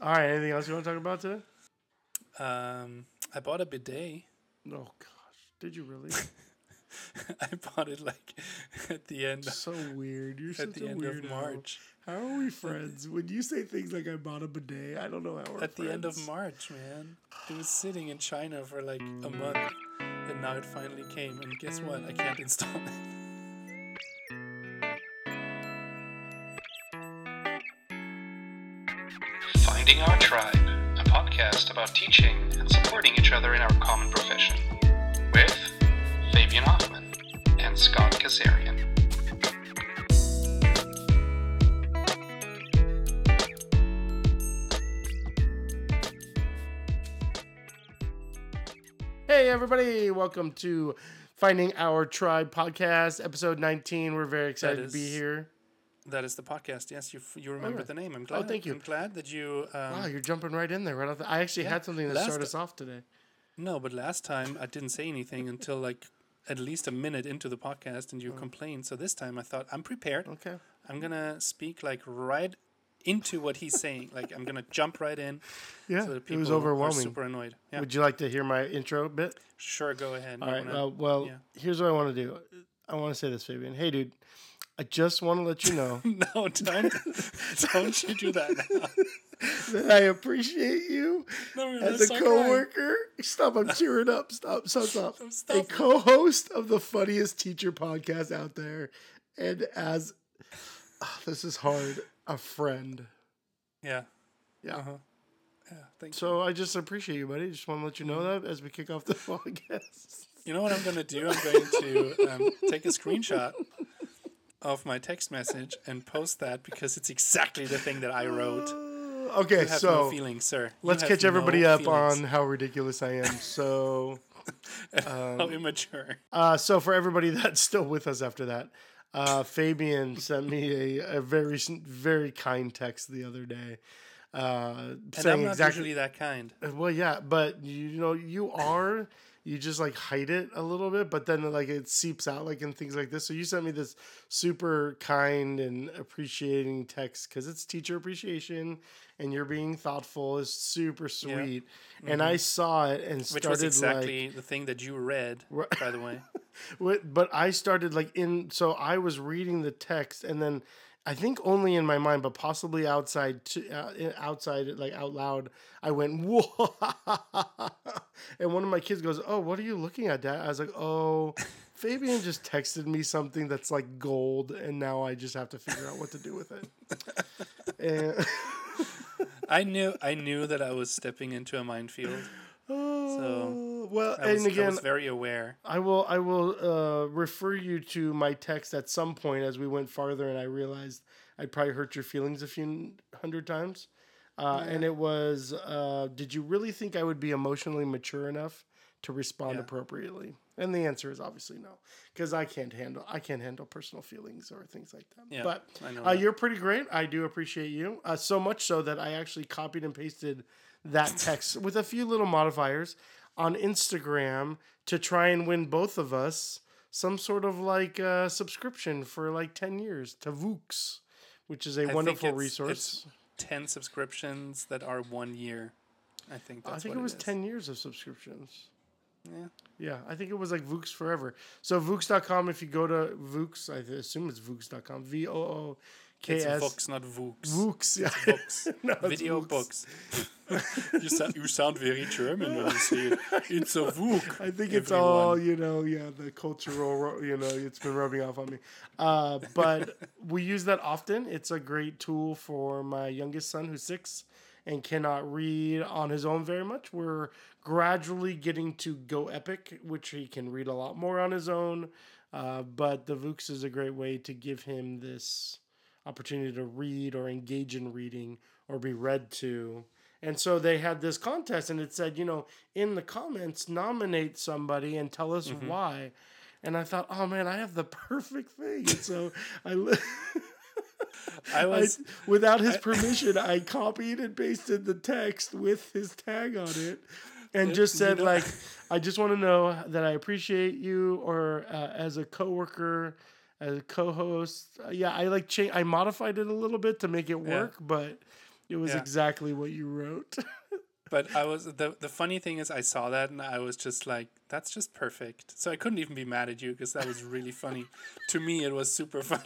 All right. Anything else you want to talk about today? Um, I bought a bidet. Oh gosh, did you really? I bought it like at the end so weird. You're at such the a end of March. How are we friends? When you say things like I bought a bidet, I don't know how we're At the end of. March, man. It was sitting in China for like a month, and now it finally came. And guess what? I can't install it. Finding Our Tribe, a podcast about teaching and supporting each other in our common profession. With Fabian Hoffman and Scott Kazarian. Hey everybody, welcome to Finding Our Tribe podcast, episode 19. We're very excited to be here. That is the podcast. Yes, you f- you remember yeah. the name. I'm glad. Oh, thank you. I'm glad that you. Um, Wow, you're jumping right in there. Right off the, I actually Yeah, had something to start us off today. No, but last time I didn't say anything until like at least a minute into the podcast, and you Oh. complained. So this time I thought I'm prepared. Okay. I'm gonna speak like right into what he's saying. Like I'm gonna jump right in. Yeah, so that it was overwhelming. super annoyed. Yeah, Would you like to hear my intro bit? sure. Go ahead. All right. wanna- Uh, well, yeah. here's what I want to do. I want to say this, Fabian. Hey, dude, I just want to let you know no, don't don't you do that now. that I appreciate you No, as a coworker. Stop! I'm cheering up. Stop! Stop! Stop! Stop. A co-host of the funniest teacher podcast out there, and as ah, this is hard, a friend. Yeah. Yeah. Uh-huh. Yeah. Thank you. So I just appreciate you, buddy. Just want to let you know that as we kick off the podcast. You know what I'm gonna do? I'm going to um, take a screenshot of my text message and post that because it's exactly the thing that I wrote. Uh, okay, so no feelings, sir. You let's catch everybody no up feelings. on how ridiculous I am. So. how immature. Uh, so for everybody that's still with us after that, uh, Fabian sent me a, a very very kind text the other day, uh, And saying I'm not exactly. usually that kind. Well, yeah, but you know you are. You just like hide it a little bit, but then like it seeps out like in things like this. So you sent me this super kind and appreciating text because it's teacher appreciation, and you're being thoughtful is super sweet. And I saw it and Mm-hmm. Which started was like exactly the thing that you read, by the way. But I started like in so I was reading the text and then I think only in my mind, but possibly outside to, uh, outside like out loud, I went whoa, and one of my kids goes, "Oh, what are you looking at, Dad?" I was like, "Oh." Fabian just texted me something that's like gold, and now I just have to figure out what to do with it. and, I knew I knew that I was stepping into a minefield. Oh, well, I was, and again, I was very aware. I will I will uh, refer you to my text at some point as we went farther, and I realized I'd probably hurt your feelings a few hundred times. Uh, And it was, uh, did you really think I would be emotionally mature enough to respond Yeah. appropriately? And the answer is obviously no, because I can't handle I can't handle personal feelings or things like that. Yeah, but I know uh, that. you're pretty great. I do appreciate you uh, so much so that I actually copied and pasted that text with a few little modifiers on Instagram to try and win both of us some sort of like uh, subscription for like 10 years to Vooks, which is a think wonderful it's- resource. it's Ten subscriptions that are one year. I think I think it was is. 10 years of subscriptions. Yeah. Yeah, I think it was like Vooks forever. So Vooks.com, if you go to Vooks, I assume it's Vooks.com, V O O It's S. Vox, not Vooks. Vooks, yeah. No, Video books. you, sound, you sound very German when you say it. It's a Vook. I think it's everyone. all you know. Yeah, the cultural, you know, it's been rubbing off on me. Uh, but we use that often. It's a great tool for my youngest son, who's six and cannot read on his own very much. We're gradually getting to Go Epic, which he can read a lot more on his own. Uh, but the Vooks is a great way to give him this opportunity to read or engage in reading or be read to. And so they had this contest, and it said, you know, in the comments, nominate somebody and tell us why. And I thought, oh man, I have the perfect thing. And so I, li- I I was. without his permission, I copied and pasted the text with his tag on it, and just you said know- like, I just want to know that I appreciate you, or uh, as a coworker, as a co-host. Uh, yeah, I like change. I modified it a little bit to make it work, but It was Yeah. exactly what you wrote. But I was the the funny thing is I saw that and I was just like, that's just perfect. So I couldn't even be mad at you because that was really funny. to me, it was super fun.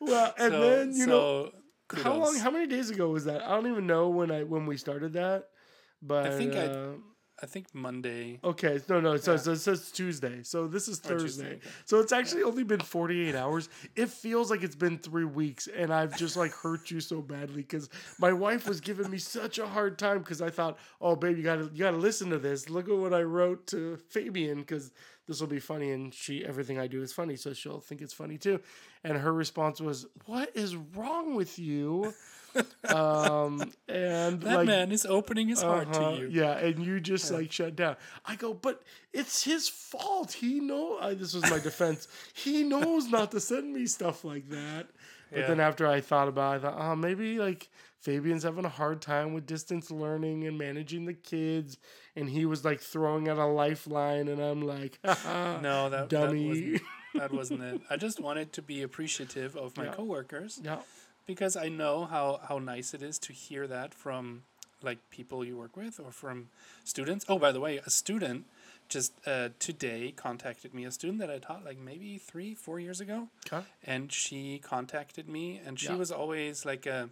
well, and so, then you know so how long? How many days ago was that? I don't even know when I when we started that. But think I- uh, I think Monday. Okay, no, no. So, Yeah. so it says Tuesday. So this is Oh, Thursday. Tuesday, okay. So it's actually only been 48 hours. It feels like it's been three weeks, and I've just like hurt you so badly because my wife was giving me such a hard time because I thought, oh, babe, you gotta you gotta listen to this. Look at what I wrote to Fabian because this will be funny, and she everything I do is funny, so she'll think it's funny too. And her response was, "What is wrong with you?" Um, and That like, man is opening his heart uh-huh, to you. Yeah, and you just like shut down. I go, but it's his fault. He know. I, this was my defense. he knows not to send me stuff like that. But Yeah. then after I thought about, it, I thought, oh, maybe like Fabian's having a hard time with distance learning and managing the kids, and he was like throwing out a lifeline, and I'm like, No, that, that dummy. wasn't that wasn't it. I just wanted to be appreciative of my Yeah. coworkers yeah, because I know how how nice it is to hear that from like people you work with or from students. Oh, by the way, a student just uh, today contacted me. A student that I taught like maybe three, four years ago, okay. and she contacted me, and she Yeah. was always like a.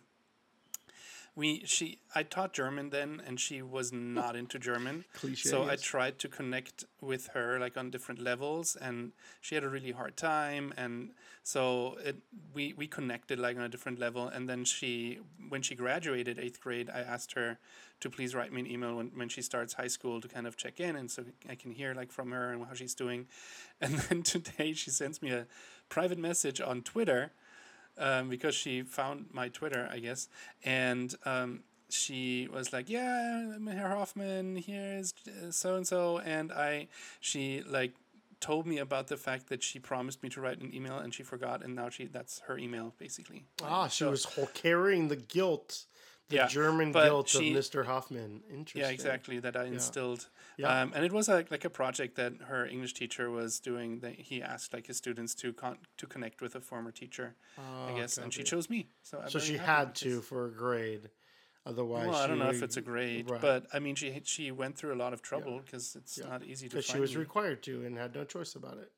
We she I taught German then, and she was not into German. Cliche, So I tried to connect with her like on different levels, and she had a really hard time, and so it we we connected like on a different level. And then she when she graduated eighth grade, I asked her to please write me an email when, when she starts high school to kind of check in, and so I can hear like from her and how she's doing. And then today she sends me a private message on Twitter um, because she found my Twitter, I guess, and um, she was like, "Yeah, Herr Hoffman. Here's so and so," and I, she like told me about the fact that she promised me to write an email and she forgot, and now she that's her email basically. Ah, she So- was carrying the guilt, the Yeah, German but guilt she- of Mr. Hoffman. Interesting. Yeah, exactly. That I instilled. Yeah. Um, and it was like like a project that her English teacher was doing. That he asked like his students to con- to connect with a former teacher, I guess, and she chose me. So Oh, So she had to for a grade. Otherwise, Well, I don't know if it's a grade, right. but I mean, she she went through a lot of trouble because it's Yeah. not easy to because find. she was me. required to and had no choice about it.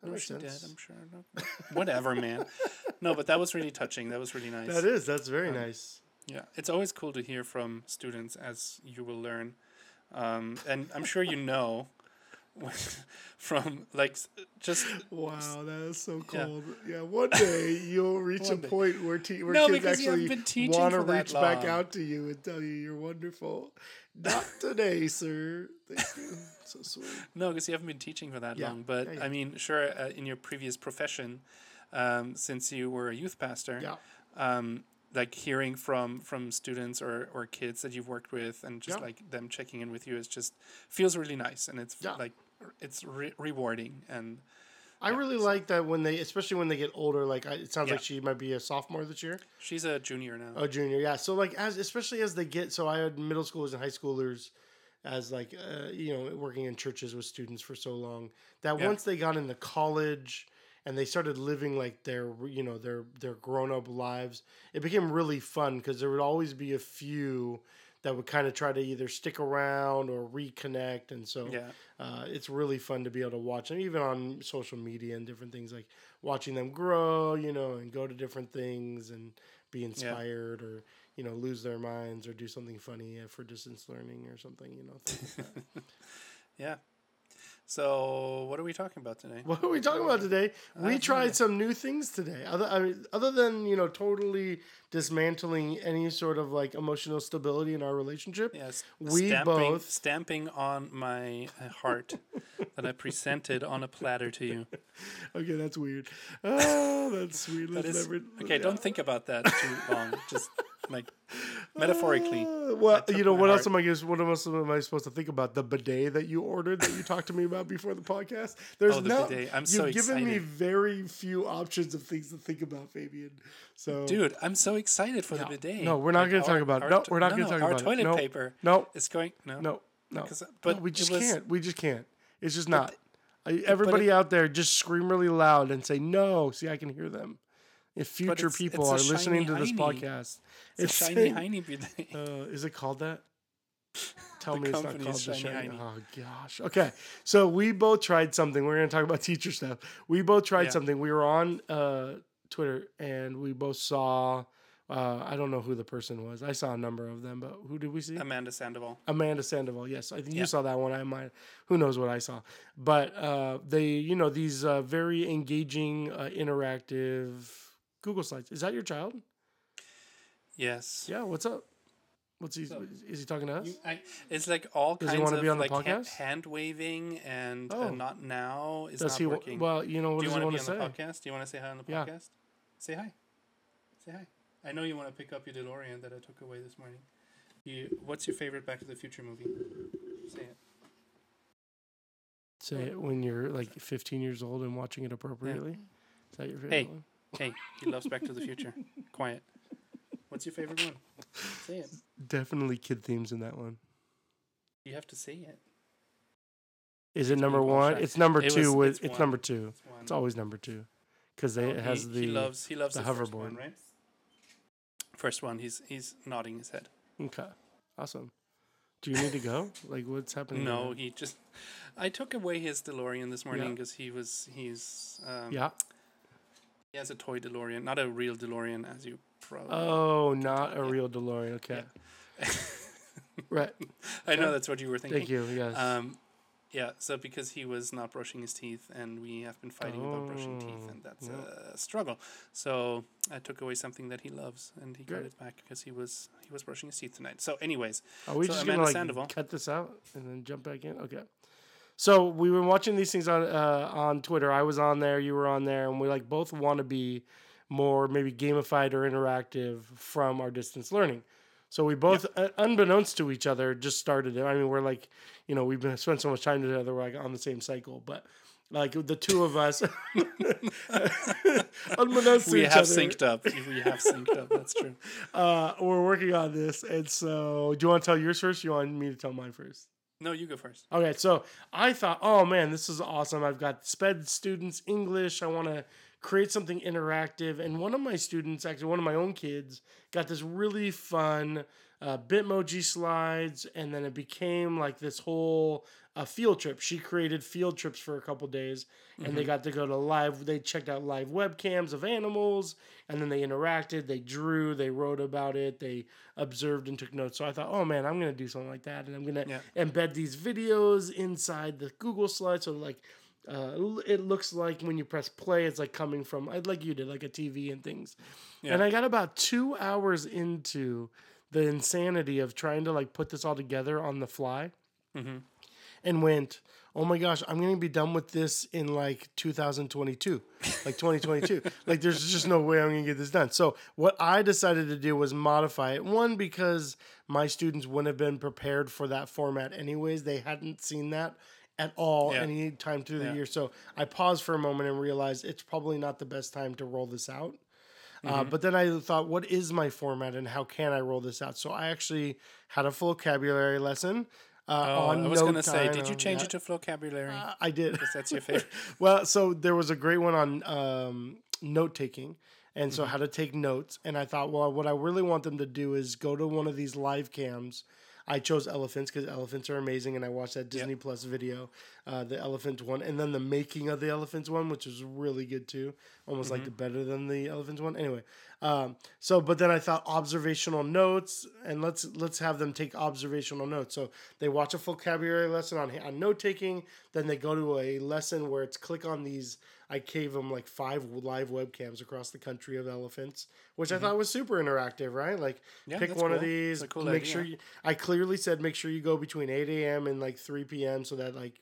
That No, makes she sense. did. I'm sure. No. Whatever, man. No, but that was really touching. That was really nice. That is. That's very Um, nice. Yeah, it's always cool to hear from students, as you will learn, um, and I'm sure you know from like just Wow, that is so yeah. cold. Yeah, one day you'll reach a day. point where, te- where No, kids because you haven't actually want to reach back out to you and tell you you're wonderful. Not today, sir. Thank you. So sweet. no, because you haven't been teaching for that Yeah, long. But yeah, yeah. I mean, sure, uh, in your previous profession, um, since you were a youth pastor, Yeah. um, like hearing from from students or, or kids that you've worked with and just Yeah. like them checking in with you is just feels really nice and it's Yeah. like it's re- rewarding and I really like that when they, especially when they get older. Like I, it sounds Yeah. like she might be a sophomore this year. she's a junior now Oh, junior, yeah. So like as especially as they get, so I had middle schoolers and high schoolers as like uh, you know working in churches with students for so long that Yeah. once they got into college and they started living like their you know their their grown up lives, it became really fun because there would always be a few that would kind of try to either stick around or reconnect, and so yeah. uh, it's really fun to be able to watch them, even on social media and different things, like watching them grow, you know, and go to different things and be inspired or, you know, lose their minds or do something funny uh, for distance learning or something, you know. like yeah so what are we talking about today what are we talking about today? We uh-huh. tried some new things today. Other, I mean, other than, you know, totally dismantling any sort of like emotional stability in our relationship. yes We stamping, both- stamping on my heart that i presented on a platter to you Okay, that's weird. Oh, that's sweet. that never, okay don't think about that too long just like metaphorically Uh, well, you know what else am I guess what else am I supposed to think about? The bidet that you ordered that you talked to me about before the podcast. There's Oh, the no. bidet. I'm you've so given me very few options of things to think about, Fabian. So, Dude, I'm so excited for no, the bidet. no, we're not Like going to talk our- about. our it. No, we're not no, going to talk our about toilet it. No, paper. No, It's going no. no, no. Because- but we just was- can't. We just can't. It's just not. Everybody out there, just scream really loud and say no. See, I can hear them if future it's- people it's are listening to this podcast, It's, a shiny hiney bidet. Uh, is it called that? Tell me it's not called is the Shiny shiny. Oh gosh. Okay, so we both tried something. We're gonna talk about teacher stuff. We both tried Yeah. something. We were on uh, Twitter and we both saw. Uh, I don't know who the person was. I saw a number of them, but who did we see? Amanda Sandoval. Amanda Sandoval. Yes, I think you saw that one. I might. Who knows what I saw? But uh, they, you know, these uh, very engaging, uh, interactive Google slides. Is that your child? Yes. Yeah. What's up? What's he? Is he talking to us? You- I, it's like all Does he kinds of be on the like ha- podcast? hand waving and Oh. uh, not now is Does not he? working. Well, you know what Do you does want to be on say? the podcast? Do you want to say hi on the Yeah. podcast? Say hi. Say hi. I know you want to pick up your DeLorean that I took away this morning. You, what's your favorite Back to the Future movie? Say it. Say it when you're like 15 years old and watching it appropriately. Is that your favorite Hey. one? Hey, he loves Back to the Future. Quiet. What's your favorite one? Say it. Definitely kid themes in that one. You have to say it. Is it It's number one? It's number It two. was- with it's it's number two. It's. It's always number two because Oh, it has he, the he loves he loves the the, first one, hoverboard. right? First one. He's he's nodding his head. okay. Awesome. Do you need to go? like what's happening? No, there? he just. I took away his DeLorean this morning Yeah. because he was he's um, Yeah. He has a toy DeLorean, not a real DeLorean as you probably. Oh, not a real DeLorean. Okay. right. I know that's what you were thinking. Thank you. Yes. Um, yeah. So because he was not brushing his teeth, and we have been fighting about brushing teeth, Oh, and that's yeah. a struggle. So I took away something that he loves, and he got it back because he was he was brushing his teeth tonight. So, anyways, Are we so just Amanda gonna like Sandoval. cut this out and then jump back in? Okay. So we were watching these things on uh, on Twitter. I was on there. You were on there, and we like both want to be more maybe gamified or interactive from our distance learning. So we both, uh, unbeknownst to each other, just started it. I mean, we're like, you know, we've been spent so much time together. We're like on the same cycle, but like the two of us, unbeknownst to we each have other, synced up. We have synced up. That's true. uh, we're working on this. And so, do you want to tell yours first? Or you want me to tell mine first? No, you go first. Okay, so I thought, oh man, this is awesome. I've got sped students English. I want to create something interactive. And one of my students, actually one of my own kids, got this really fun uh, Bitmoji slides, and then it became like this whole uh, field trip. She created field trips for a couple days, and they got to go to live. They checked out live webcams of animals, and then they interacted. They drew. They wrote about it. They observed and took notes. So I thought, oh man, I'm gonna do something like that, and I'm gonna Yeah. embed these videos inside the Google slide. So like. Uh, it looks like when you press play, it's like coming from like you did, like a TV and things. Yeah. And I got about two hours into the insanity of trying to like put this all together on the fly, Mm-hmm. and went, "Oh my gosh, I'm gonna be done with this in like 2022, like 2022. like there's just no way I'm gonna get this done." So what I decided to do was modify it. One because my students wouldn't have been prepared for that format anyways; they hadn't seen that at all Yeah. any time through the Yeah. year. So I paused for a moment and realized it's probably not the best time to roll this out. Uh, Mm-hmm. but then I thought, what is my format and how can I roll this out? So I actually had a vocabulary lesson. Uh, Oh, on I was note gonna say, did you change yeah. it to vocabulary? Uh, I did. Because that's your favorite. well, so there was a great one on um, note taking, and Mm-hmm. so how to take notes. And I thought, well, what I really want them to do is go to one of these live cams. I chose elephants because elephants are amazing, and I watched that Disney Plus video, uh, the elephant one, and then the making of the elephants one, which was really good too, almost like the better than the elephants one. Anyway, um, so but then I thought observational notes, and let's let's have them take observational notes. So they watch a vocabulary lesson on on note taking, then they go to a lesson where it's click on these. I gave them like five live webcams across the country of elephants, which I thought was super interactive, right? Like Mm-hmm. Yeah, pick one of these, cool make idea. sure you. I clearly said make sure you go between eight a.m. and like three p.m. so that like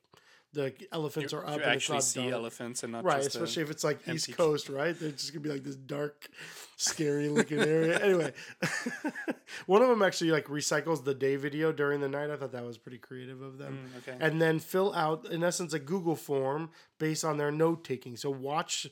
the elephants are up you actually see dark. elephants and not Right, just especially if it's like East Coast, right? They're just gonna be like this dark, scary looking area. anyway, one of them actually like recycles the day video during the night. I thought that was pretty creative of them. Mm, okay. And then fill out, in essence, a Google form based on their note taking. So watch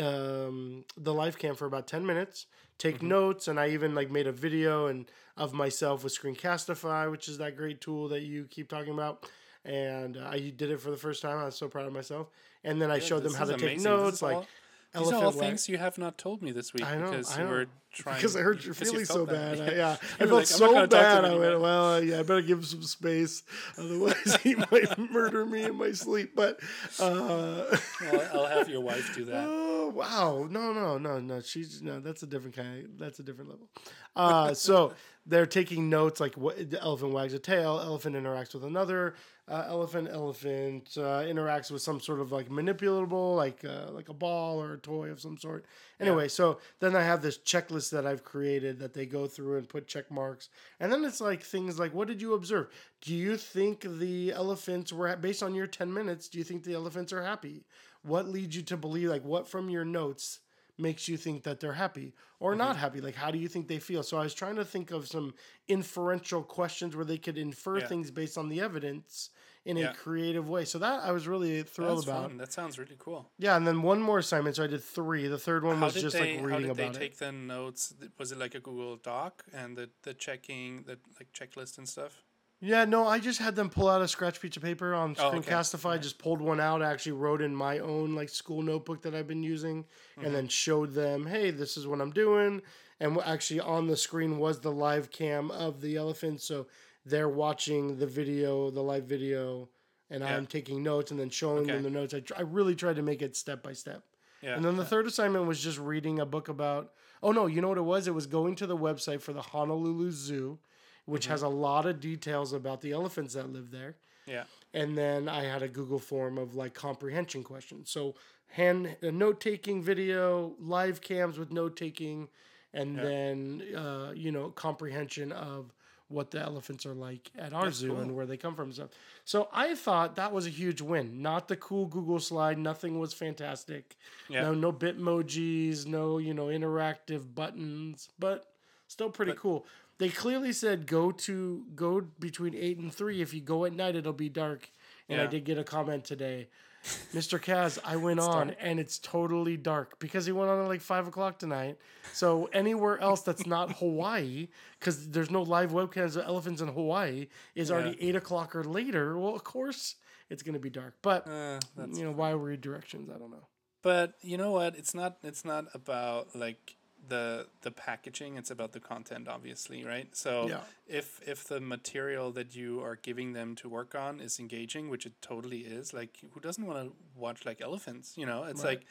um, the live cam for about ten minutes. Take Mm-hmm. notes, and I even like made a video and of myself with Screencastify, which is that great tool that you keep talking about. And uh, I did it for the first time. I was so proud of myself. And then I showed them how to take amazing. This notes, like all- These are all wax. things you have not told me this week I know, because I you know. were trying. because I heard you're because you so bad. I- yeah, I felt like, so gonna talk to bad. I went, well, yeah, I better give him some space, otherwise he might murder me in my sleep. But uh, I'll, I'll have your wife do that. oh wow, no, no, no, no, she's no, that's a different kind. That's a different level. Uh, so they're taking notes like what the elephant wags a tail, elephant interacts with another uh, elephant, elephant uh, interacts with some sort of like manipulable, like uh, like a ball or a toy of some sort. Anyway, so then I have this checklist that I've created that they go through and put check marks, and then it's like things like, what did you observe? Do you think the elephants were based on your ten minutes? Do you think the elephants are happy? What leads you to believe like what from your notes? Makes you think that they're happy or not mm-hmm. happy like how do you think they feel so i was trying to think of some inferential questions where they could infer Yeah. things based on the evidence in Yeah. a creative way so that i was really thrilled That's about fun. That sounds really cool. yeah and then one more assignment so i did three the third one How was just they? like how reading did they about it take the notes? Was it like a Google Doc and the the checking, the like checklist and stuff? Yeah, no, I just had them pull out a scratch piece of paper on Oh, okay. Screencastify. Just pulled one out. Actually wrote in my own like school notebook that I've been using, Mm-hmm. and then showed them, "Hey, this is what I'm doing." And actually, on the screen was the live cam of the elephant, so they're watching the video, the live video, and Yeah. I'm taking notes and then showing Okay. them the notes. I, tr- I really tried to make it step by step. Yeah. And then the third assignment was just reading a book about. Oh no, you know what it was? It was going to the website for the Honolulu Zoo, which Mm-hmm. has a lot of details about the elephants that live there. yeah. And then I had a Google form of like comprehension questions. So hand a note taking video, live cams with note taking, and then uh, you know comprehension of what the elephants are like at our zoo cool. and where they come from stuff. So I thought that was a huge win. Not the cool Google slide. Nothing was fantastic. Yeah. No, no bitmojis. No, you know, interactive buttons. But still pretty cool. They clearly said go to go between eight and three. If you go at night, it'll be dark. And I did get a comment today. Mr. Kaz, I went on and it's totally dark because he went on at like five o'clock tonight. So anywhere else that's not Hawaii, because there's no live webcams of elephants in Hawaii, is already eight o'clock or later. Well, of course it's gonna be dark. But Uh, that's you know, why read directions? I don't know. But you know what? It's not. It's not about like the the packaging. It's about the content, obviously, right? So Yeah. if if the material that you are giving them to work on is engaging, which it totally is, like who doesn't want to watch like elephants? You know, it's like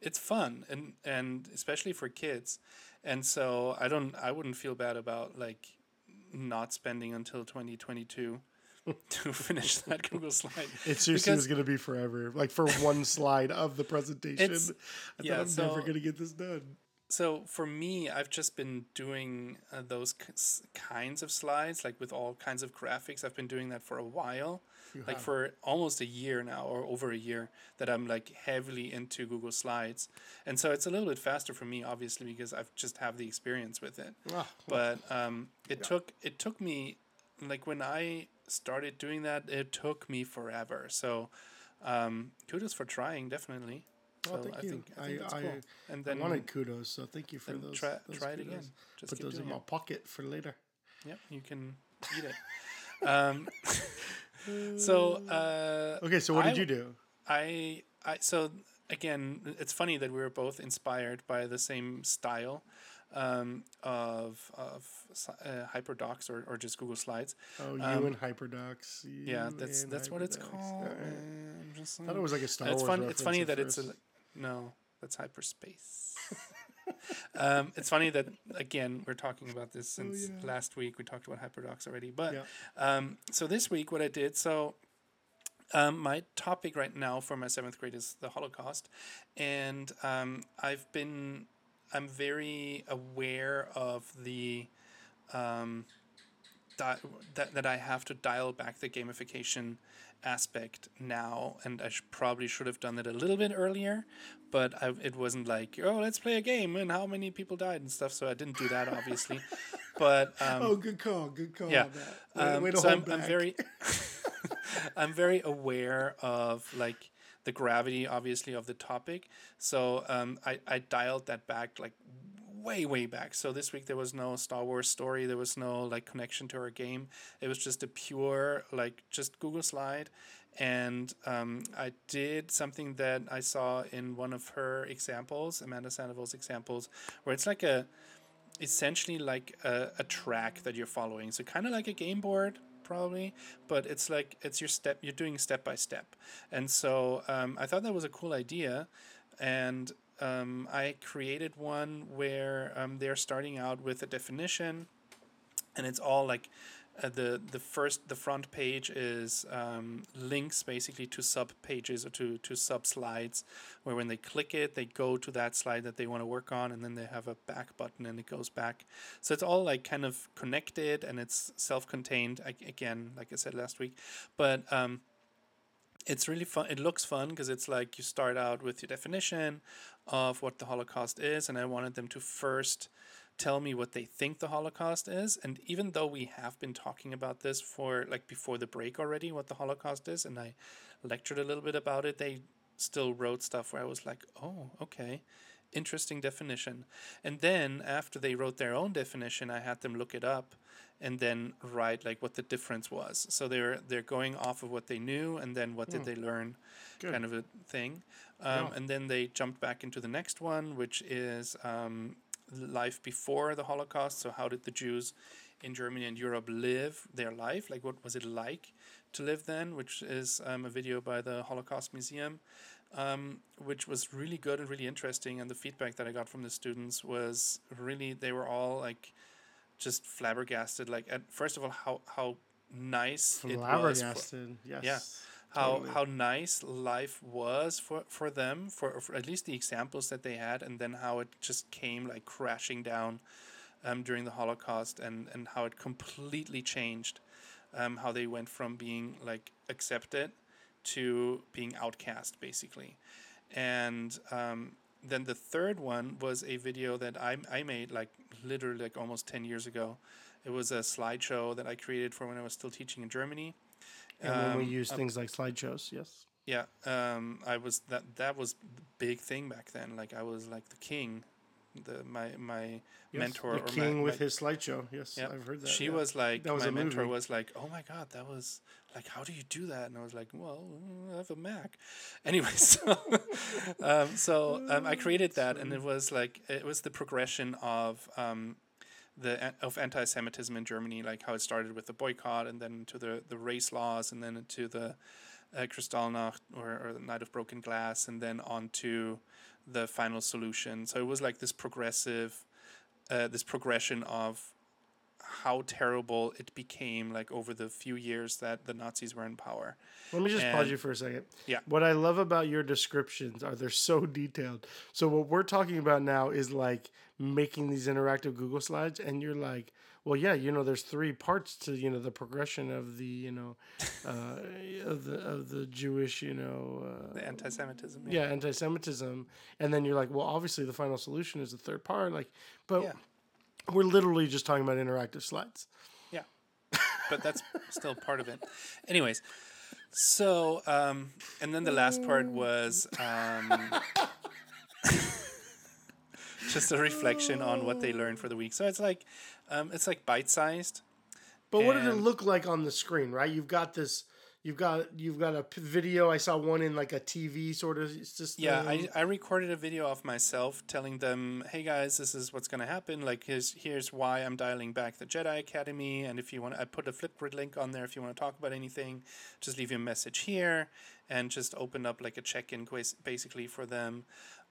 it's fun and and especially for kids. And so I don't. I wouldn't feel bad about like not spending until twenty twenty two. to finish that Google slide. It seriously Because- was gonna be forever, like for one slide of the presentation. I yeah, thought I'm never so- gonna get this done. So for me, I've just been doing uh, those kinds of slides, like with all kinds of graphics. I've been doing that for a while, like for almost a year now, or over a year, that I'm like heavily into Google Slides, and so it's a little bit faster for me, obviously, because I've just have the experience with it. Ah, But um, it took it took me, like when I started doing that, it took me forever. So um, kudos for trying, definitely. So thank I you. think I I- think I- cool. And I then wanted kudos, so thank you for those. try, those try it kudos. again. Just Put those in doing my pocket for later. Yep, you can eat it. um, so uh, Okay, so what I- did you do? I I so again, it's funny that we were both inspired by the same style um, of of s- uh, HyperDocs or, or just Google Slides. Oh, you um, and HyperDocs. Yeah, you that's and that's what it's called. Alright. man. I'm I thought it was like a Star it's Wars. fun. It's funny that at it's a, first. No, that's hyperspace. um, it's funny that again we're talking about this since Oh, yeah. last week. We talked about hyperdocs already, but Yeah. um, so this week what I did so. Um, my topic right now for my seventh grade is the Holocaust, and um, I've been I'm very aware of the um, di- that that I have to dial back the gamification aspect now, and I sh- probably should have done it a little bit earlier, but I, it wasn't like oh let's play a game and how many people died and stuff, so I didn't do that obviously, but um, Oh, good call. Good call. yeah. Way, um, way so I'm, I'm very, I'm very aware of like the gravity, obviously, of the topic. So um, I I dialed that back like way way back. So this week there was no Star Wars story. There was no like connection to our game. It was just a pure like just Google slide, and um, I did something that I saw in one of her examples, Amanda Sandoval's examples, where it's like a essentially like a, a track that you're following. So kind of like a game board probably, but it's like it's your step. You're doing step by step, and so um, I thought that was a cool idea, and um, I created one where um, they're starting out with a definition, and it's all like uh, the the first the front page is um, links basically to sub pages or to to sub slides where when they click it they go to that slide that they want to work on and then they have a back button and it goes back. So it's all like kind of connected and it's self-contained again like i said last week. But um, it's really fun it looks fun because it's like you start out with your definition of what the holocaust is and i wanted them to first tell me what they think the Holocaust is. And even though we have been talking about this for like before the break already, what the Holocaust is, and I lectured a little bit about it, they still wrote stuff where I was like, oh, okay, interesting definition. And then after they wrote their own definition, I had them look it up and then write like what the difference was. So they're they're going off of what they knew and then what did they learn, Good. kind of a thing. Um, Yeah. And then they jumped back into the next one, which is um, life before the Holocaust. So how did the Jews in Germany and Europe live their life? Like what was it like to live then? Which is um, a video by the Holocaust Museum. Um, which was really good and really interesting, and the feedback that I got from the students was really they were all like just flabbergasted. Like at first of all, how how nice it was. For, Flabbergasted. Yes. Yeah. how totally. how nice life was for for them for, for at least the examples that they had and then how it just came like crashing down um, during the holocaust and and how it completely changed um, how they went from being like accepted to being outcast basically and um, then the third one was a video that I, I made like literally like almost 10 years ago it was a slideshow that i created for when i was still teaching in germany And when we Um, use things like slideshows, yes. yeah, um, I was that that was the big thing back then. Like I was like the king, the my my Yes, mentor the or king my, with my, his slideshow. Yes, yeah, I've heard that. She yeah. was like That was my mentor movie. was like, oh my god, that was like, how do you do that? And I was like, well, I have a Mac. Anyway, so um, so um, I created that, and it was like it was the progression of. Um, the of anti-Semitism in Germany, like how it started with the boycott, and then to the, the race laws, and then into the uh, Kristallnacht or, or the Night of Broken Glass, and then on to the final solution. So it was like this progressive, uh, this progression of how terrible it became, like over the few years that the Nazis were in power. Let me just pause you for a second. Yeah. What I love about your descriptions are they're so detailed. So what we're talking about now is like making these interactive Google slides, and you're like, well, yeah, you know, there's three parts to you know the progression of the you know uh, of the of the Jewish you know uh, The anti-Semitism. yeah anti-Semitism, and then you're like, well, obviously the final solution is the third part, like, but Yeah. we're literally just talking about interactive slides. Yeah, but that's still part of it. Anyways, so um, and then the last part was um, just a reflection on what they learned for the week. So it's like um, it's like bite sized. But what did it look like on the screen? Right, you've got this. You've got you've got a p- video. I saw one in like a TV sort of system. Yeah, I, I recorded a video of myself telling them, "Hey guys, this is what's gonna happen. Like, here's here's why I'm dialing back the Jedi Academy. And if you want, I put a Flipgrid link on there. If you want to talk about anything, just leave your message here, and just open up like a check-in quiz, basically for them.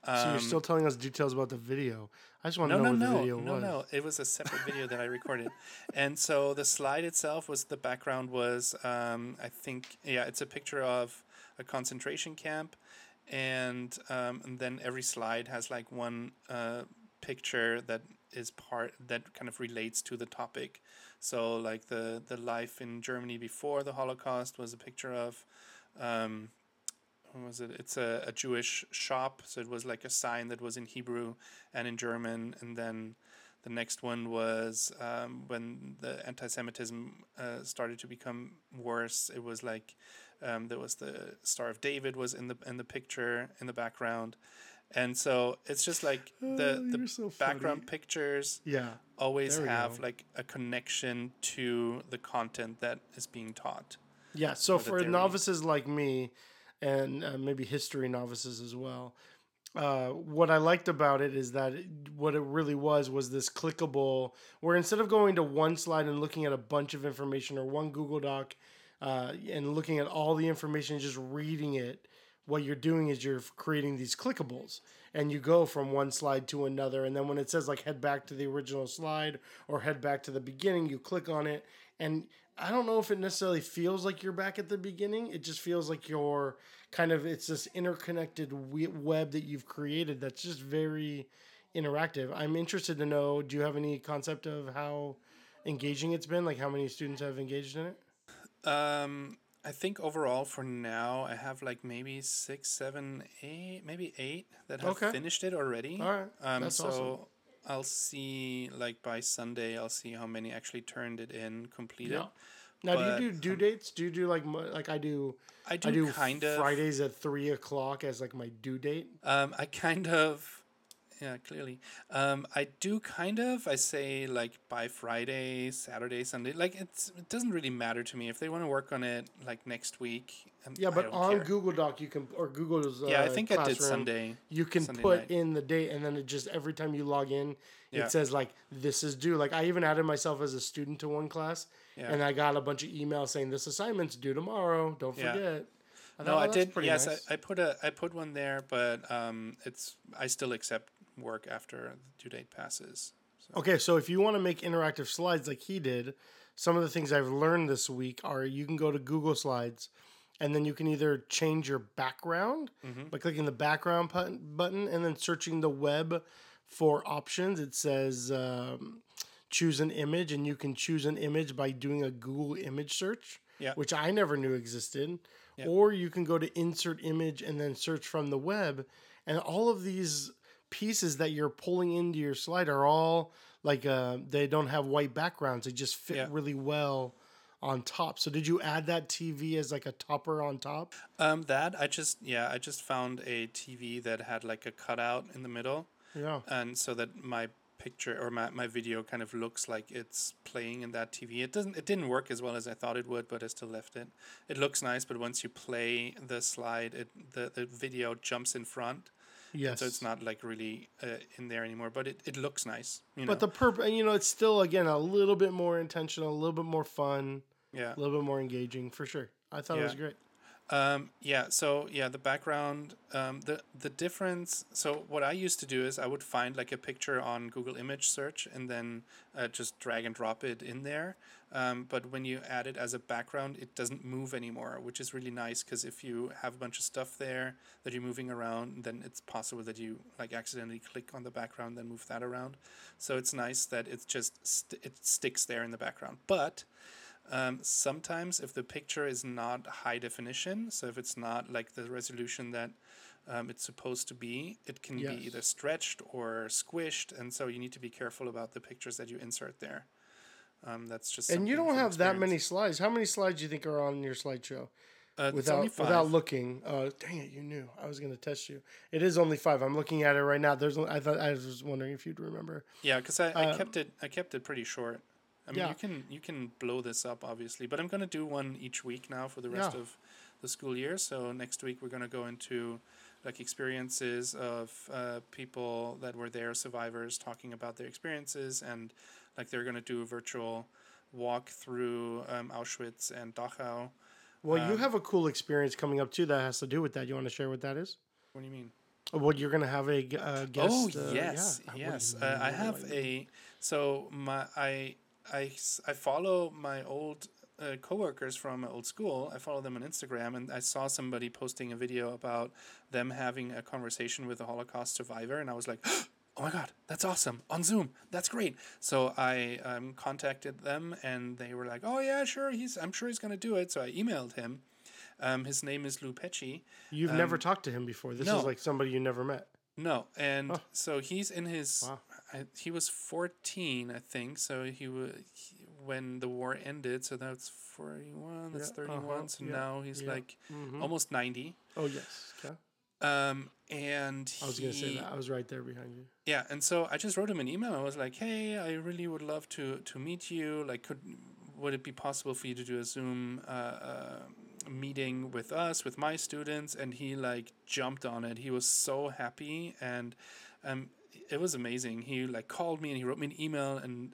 So you're Um, still telling us details about the video. I just want to know no, what the no, video no, was. no. no, It was a separate video that I recorded, and so the slide itself was the background was um, I think yeah, it's a picture of a concentration camp, and um, and then every slide has like one uh, picture that is part that kind of relates to the topic. So like the the life in Germany before the Holocaust was a picture of. Um, was it? It's a, a Jewish shop, so it was like a sign that was in Hebrew and in German, and then the next one was um, when the anti-Semitism uh, started to become worse. It was like um, there was the Star of David was in the in the picture in the background, and so it's just like the Oh, the so background pictures Yeah, always have go. like a connection to the content that is being taught. Yeah. So for novices like me, and uh, maybe history novices as well, uh, what I liked about it is that it, what it really was was this clickable, where instead of going to one slide and looking at a bunch of information or one Google Doc, uh, and looking at all the information, just reading it. What you're doing is you're creating these clickables, and you go from one slide to another. And then when it says like head back to the original slide or head back to the beginning, you click on it, and I don't know if it necessarily feels like you're back at the beginning. It just feels like you're kind of it's this interconnected web that you've created that's just very interactive. I'm interested to know. Do you have any concept of how engaging it's been? Like how many students have engaged in it? Um, I think overall for now, I have like maybe six, seven, eight, maybe eight that have Okay. finished it already. All right, Um, that's so awesome. I'll see like by Sunday, I'll see how many actually turned it in, completed. Yeah. Now, But, do you do due dates? Do you do like like I do? I do, I do kind of. Fridays at three o'clock as like my due date. Um, I kind of, yeah, clearly. Um, I do kind of. I say like by Friday, Saturday, Sunday. Like it's it doesn't really matter to me if they want to work on it like next week. um, Yeah, I but on care. Google Doc you can or Google's uh, Yeah, I think I did Sunday. You can Sunday put night. in the date, and then it just every time you log in, Yeah. it says like this is due. Like I even added myself as a student to one class, Yeah. and I got a bunch of emails saying this assignment's due tomorrow. Don't Yeah. forget. I No, thought, I "Oh, that's did. Yes, nice." I, I put a I put one there, but um, it's I still accept work after the due date passes. Okay, so if you want to make interactive slides like he did, some of the things I've learned this week are you can go to Google Slides and then you can either change your background by clicking the background button, button and then searching the web for options. It says um, choose an image, and you can choose an image by doing a Google image search, Yeah. which I never knew existed. Yeah. Or you can go to insert image and then search from the web. And all of these pieces that you're pulling into your slide are all like uh, they don't have white backgrounds. They just fit Yeah. really well on top. So did you add that TV as like a topper on top? Um, that I just yeah I just found a TV that had like a cutout in the middle, Yeah. and so that my picture or my, my video kind of looks like it's playing in that TV. It doesn't it didn't work as well as I thought it would, but I still left it. It looks nice, but once you play the slide, it the, the video jumps in front, Yes. so it's not like really uh, in there anymore. But it, it looks nice. You But the purpose, you know, it's still again a little bit more intentional, a little bit more fun, yeah. a little bit more engaging for sure. I thought it was great. Um, yeah, so yeah, the background, um, the the difference. So what I used to do is I would find like a picture on Google Image Search and then uh, just drag and drop it in there. Um, but when you add it as a background, it doesn't move anymore, which is really nice because if you have a bunch of stuff there that you're moving around, then it's possible that you like accidentally click on the background, then move that around. So it's nice that it's just st- it sticks there in the background, but. Um, sometimes, if the picture is not high definition, so if it's not like the resolution that um, it's supposed to be, it can Yes. be either stretched or squished, and so you need to be careful about the pictures that you insert there. Um, that's just And you don't have that many slides. How many slides do you think are on your slideshow? Uh, Without without looking, uh, dang it, you knew I was going to test you. It is only five. I'm looking at it right now. There's, I thought I was wondering if you'd remember. Yeah, because I, I Um, kept it I kept it pretty short. I mean, Yeah. you can you can blow this up obviously, but I'm gonna do one each week now for the rest Yeah. of the school year. So next week we're gonna go into like experiences of uh, people that were there, survivors, talking about their experiences, and like they're gonna do a virtual walk through um, Auschwitz and Dachau. Well, you Um, have a cool experience coming up too that has to do with that. You want to share what that is? What do you mean? Well, you're going to have a uh, guest. oh uh, yes, yeah. Yes. you Uh, I have a so my I I I follow my old uh, coworkers from my old school. I follow them on Instagram, and I saw somebody posting a video about them having a conversation with a Holocaust survivor, and I was like. Oh my god, that's awesome on Zoom. That's great. So I um, contacted them, and they were like, "Oh yeah, sure. He's I'm sure he's gonna do it." So I emailed him. Um, his name is Lou Pecci. You've never talked to him before. This um, no. is like somebody you never met. No, and so he's in his. Wow. I, he was fourteen, I think. So he was when the war ended. So that's forty-one. That's Yeah, thirty-one. uh-huh, So yeah, now he's yeah, like mhm. almost ninety. Oh yes. Okay. Um, and I was going to say that. I was right there behind you. Yeah, and so I just wrote him an email. I was like, "Hey, I really would love to to meet you. Like, could would it be possible for you to do a Zoom uh, uh, meeting with us, with my students? And he like jumped on it. He was so happy, and um, it was amazing. He like called me and he wrote me an email and.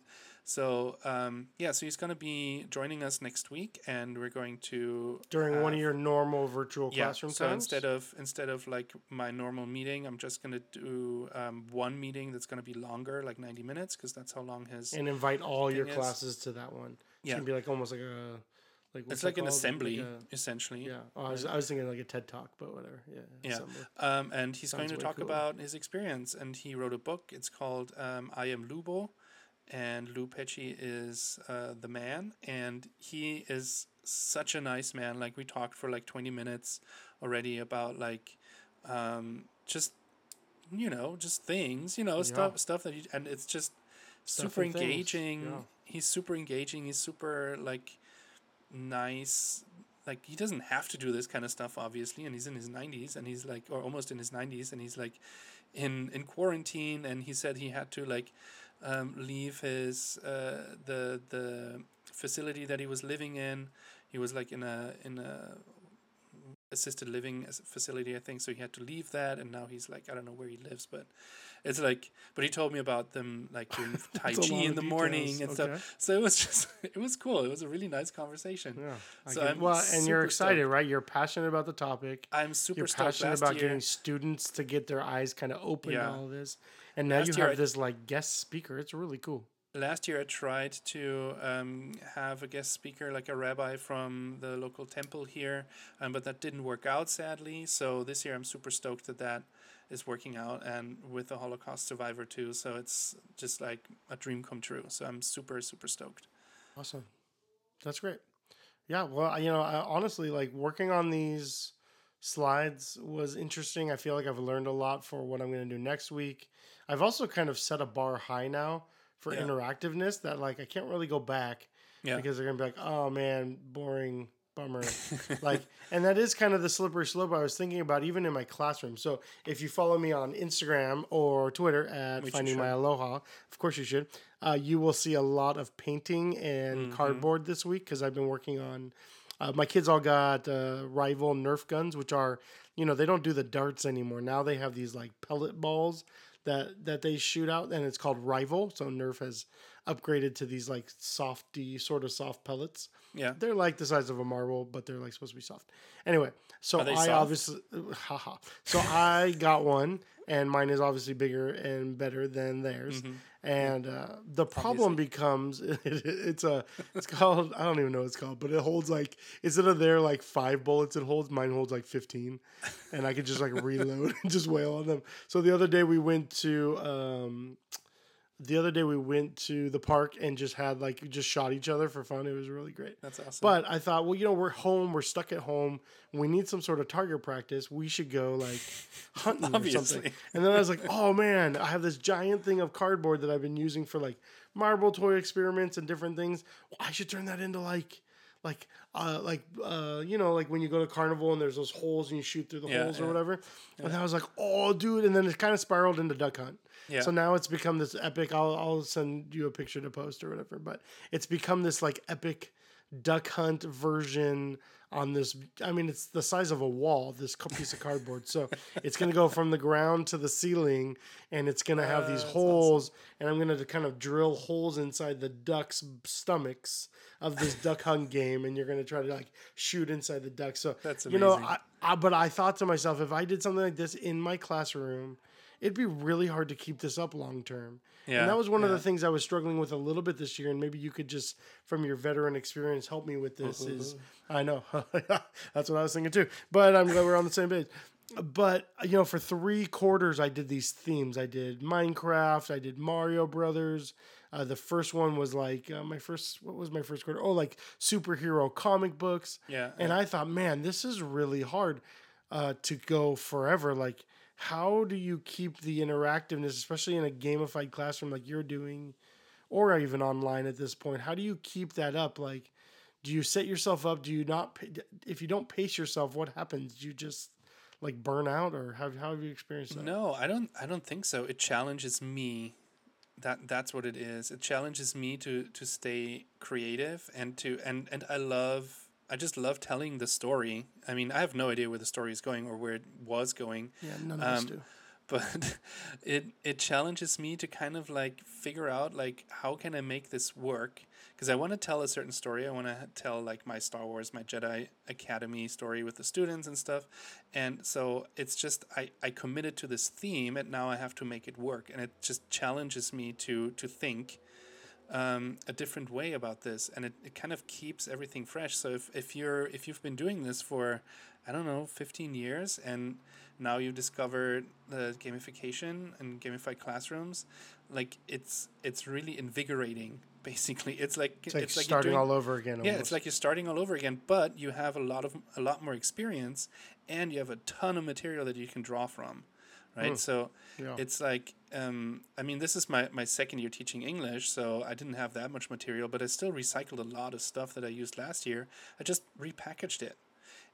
So um, yeah, so he's going to be joining us next week, and we're going to during one of your normal virtual yeah, classroom so times. instead of instead of like my normal meeting, I'm just gonna do um, one meeting that's gonna be longer, like 90 minutes, because that's how long his. and invite all your is- classes to that one. It's Yeah. gonna be like almost like a like it's like an called? assembly, Like a- essentially. yeah, oh, I was I was thinking like a TED talk, but whatever. Yeah, Yeah. Um, and he's going to talk cool. about his experience, and he wrote a book. It's called um, "I Am Lubo," and Lou Pecci is uh, the man, and he is such a nice man. Like we talked for like twenty minutes already about like um, just you know just things, you know stuff stuff that you and it's just Stuff super engaging. yeah. He's super engaging. He's super like nice like he doesn't have to do this kind of stuff obviously and he's in his 90s and he's like or almost in his 90s and he's like in in quarantine and he said he had to like um, leave his uh, the the facility that he was living in. He was like in a in a assisted living facility i think so he had to leave that and now he's like i don't know where he lives but it's like but he told me about them like doing tai chi in the morning and okay. stuff so it was just it was cool it was a really nice conversation Yeah. I So I'm well, and you're excited, stoked. right? You're passionate about the topic. i'm super You're passionate about year getting students to get their eyes kind of open Yeah. to all this. And now Last you have I- this like guest speaker. It's really cool. last year I tried to um, have a guest speaker, like a rabbi from the local temple here, um, but that didn't work out sadly. So this year I'm super stoked that that is working out, and with a Holocaust survivor too. So it's just like a dream come true. So I'm super super stoked. Awesome. That's great. Yeah, well, you know, I, honestly, like working on these slides was interesting. I feel like I've learned a lot for what I'm going to do next week. I've also kind of set a bar high now for Yeah. interactiveness that like I can't really go back Yeah. because they're going to be like, "Oh man, boring." Bummer. like, and that is kind of the slippery slope I was thinking about even in my classroom. So, if you follow me on Instagram or Twitter at Which Finding My. Aloha, of course you should. Uh, you will see a lot of painting and Mm-hmm. cardboard this week because I've been working on. Uh, my kids all got uh, rival Nerf guns, which are you know they don't do the darts anymore. Now they have these like pellet balls that that they shoot out, and it's called rival. So Nerf has upgraded to these like softy sort of soft pellets. Yeah. They're like the size of a marble, but they're like supposed to be soft. Anyway, so I soft? obviously, haha. So I got one, and mine is obviously bigger and better than theirs. Mm-hmm. And uh, the problem becomes it's a it's called I don't even know what it's called, but it holds like instead of their like five bullets, it holds mine holds like fifteen, and I could just like reload and just wail on them. So the other day we went to. Um, the other day we went to the park and just had like just shot each other for fun. It was really great. That's awesome. But I thought, well, you know, we're home, we're stuck at home. We need some sort of target practice. We should go like hunting or something. And then I was like, oh man, I have this giant thing of cardboard that I've been using for like marble toy experiments and different things. I should turn that into like like uh like uh you know like when you go to carnival and there's those holes and you shoot through the Yeah, holes or yeah. whatever and I was like oh dude and then it kind of spiraled into duck hunt Yeah. so now it's become this epic I'll, I'll send you a picture to post or whatever but it's become this like epic duck hunt version on this i mean it's the size of a wall this piece of cardboard so it's going to go from the ground to the ceiling and it's going to have these that's holes and i'm going to kind of drill holes inside the ducks stomachs of this duck hunt game and you're going to try to like shoot inside the duck so That's amazing. you know. I, I but i thought to myself if i did something like this in my classroom it'd be really hard to keep this up long term Yeah, and that was one of the things I was struggling with a little bit this year, and maybe you could just, from your veteran experience, help me with this. Is I know that's what I was thinking too, but I'm glad we're on the same page. But you know, for three quarters, I did these themes. I did Minecraft. I did Mario Brothers. Uh, the first one was like uh, my first. What was my first quarter? Oh, like superhero comic books. Yeah, And I thought, man, this is really hard uh, to go forever. Like, how do you keep the interactiveness, especially in a gamified classroom like you're doing, or even online at this point? How do you keep that up? Like, do you set yourself up? Do you not? If you don't pace yourself, what happens? Do you just like burn out, or have how have you experienced that? No, I don't. I don't think so. It challenges me that that's what it is. It challenges me to to stay creative and to and and I love I just love telling the story. I mean, I have no idea where the story is going or where it was going. Yeah, none of us Um, do. but it it challenges me to kind of like figure out like how can I make this work because I want to tell a certain story. I want to tell like my Star Wars, my Jedi Academy story with the students and stuff. And so it's just I I committed to this theme and now I have to make it work and it just challenges me to to think um, a different way about this and it, it kind of keeps everything fresh so if, if you're if you've been doing this for i don't know 15 years and now you discovered the gamification and gamified classrooms like it's it's really invigorating basically it's like It's like you're starting doing- all over again. yeah, it's like you're starting all over again, but you have a lot of a lot more experience, and you have a ton of material that you can draw from, right? So Hmm. Yeah. it's like, um, I mean, this is my my second year teaching English, so I didn't have that much material, but I still recycled a lot of stuff that I used last year. I just repackaged it.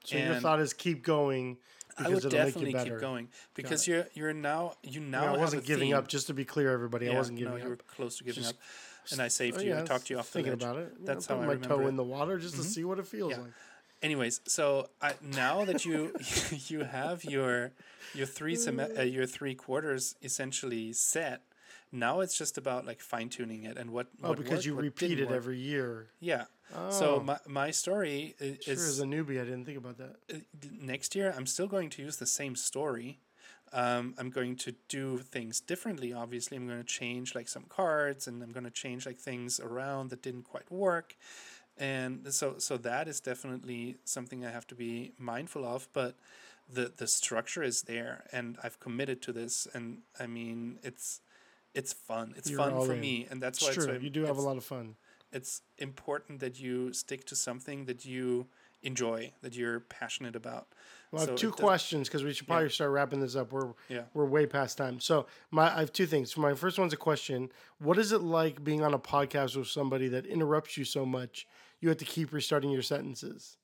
so your thought is keep going I because would it'll make definitely keep going because you're you're now you now Yeah, I wasn't giving theme. up. Just to be clear, everybody, I Yeah, wasn't no, giving you were close to giving Just- up, and I saved Oh, you. yeah, I talked to you off the thinking ledge. about it. That's how I put my remember toe it. in the water just to see what it feels like. Anyways so I, now that you you have your your three sem- uh, your three quarters essentially set now it's just about like fine tuning it and what, Oh, what because worked, you repeat it work. every year. yeah Oh, so my, my story i- sure, is as a newbie, I didn't think about that. uh, next year i'm still going to use the same story um, i'm going to do things differently obviously i'm going to change like some cards and i'm going to change like things around that didn't quite work and so so that is definitely something i have to be mindful of but the the structure is there and i've committed to this and i mean it's it's fun it's You're fun for in. me and that's It's why it's true. so you do have a lot of fun. it's important that you stick to something that you enjoy that you're passionate about Well, I So two questions because we should probably start wrapping this up. We're Yeah. we're way past time. So my I have two things. My first one's a question. What is it like being on a podcast with somebody that interrupts you so much you have to keep restarting your sentences?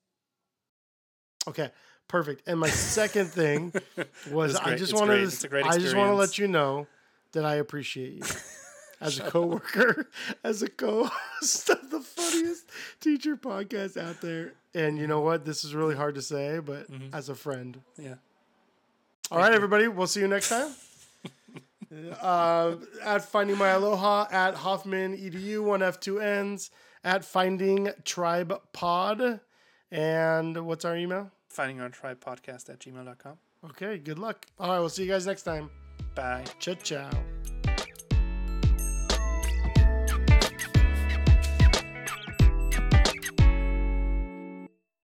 Okay, perfect. And my second thing was I just It's wanted to It's a great I just want to let you know that I appreciate you. As a coworker, as a co-host of the funniest teacher podcast out there, and you know what? This is really hard to say, but Mm-hmm. as a friend, yeah all right, everybody. We'll see you next time. uh, at Finding My Aloha, at Hofmann EDU, one F, two N's, at Finding Tribe Pod. And what's our email? finding our tribe podcast at gmail.com Okay, good luck. All right, we'll see you guys next time. bye Ciao, ciao.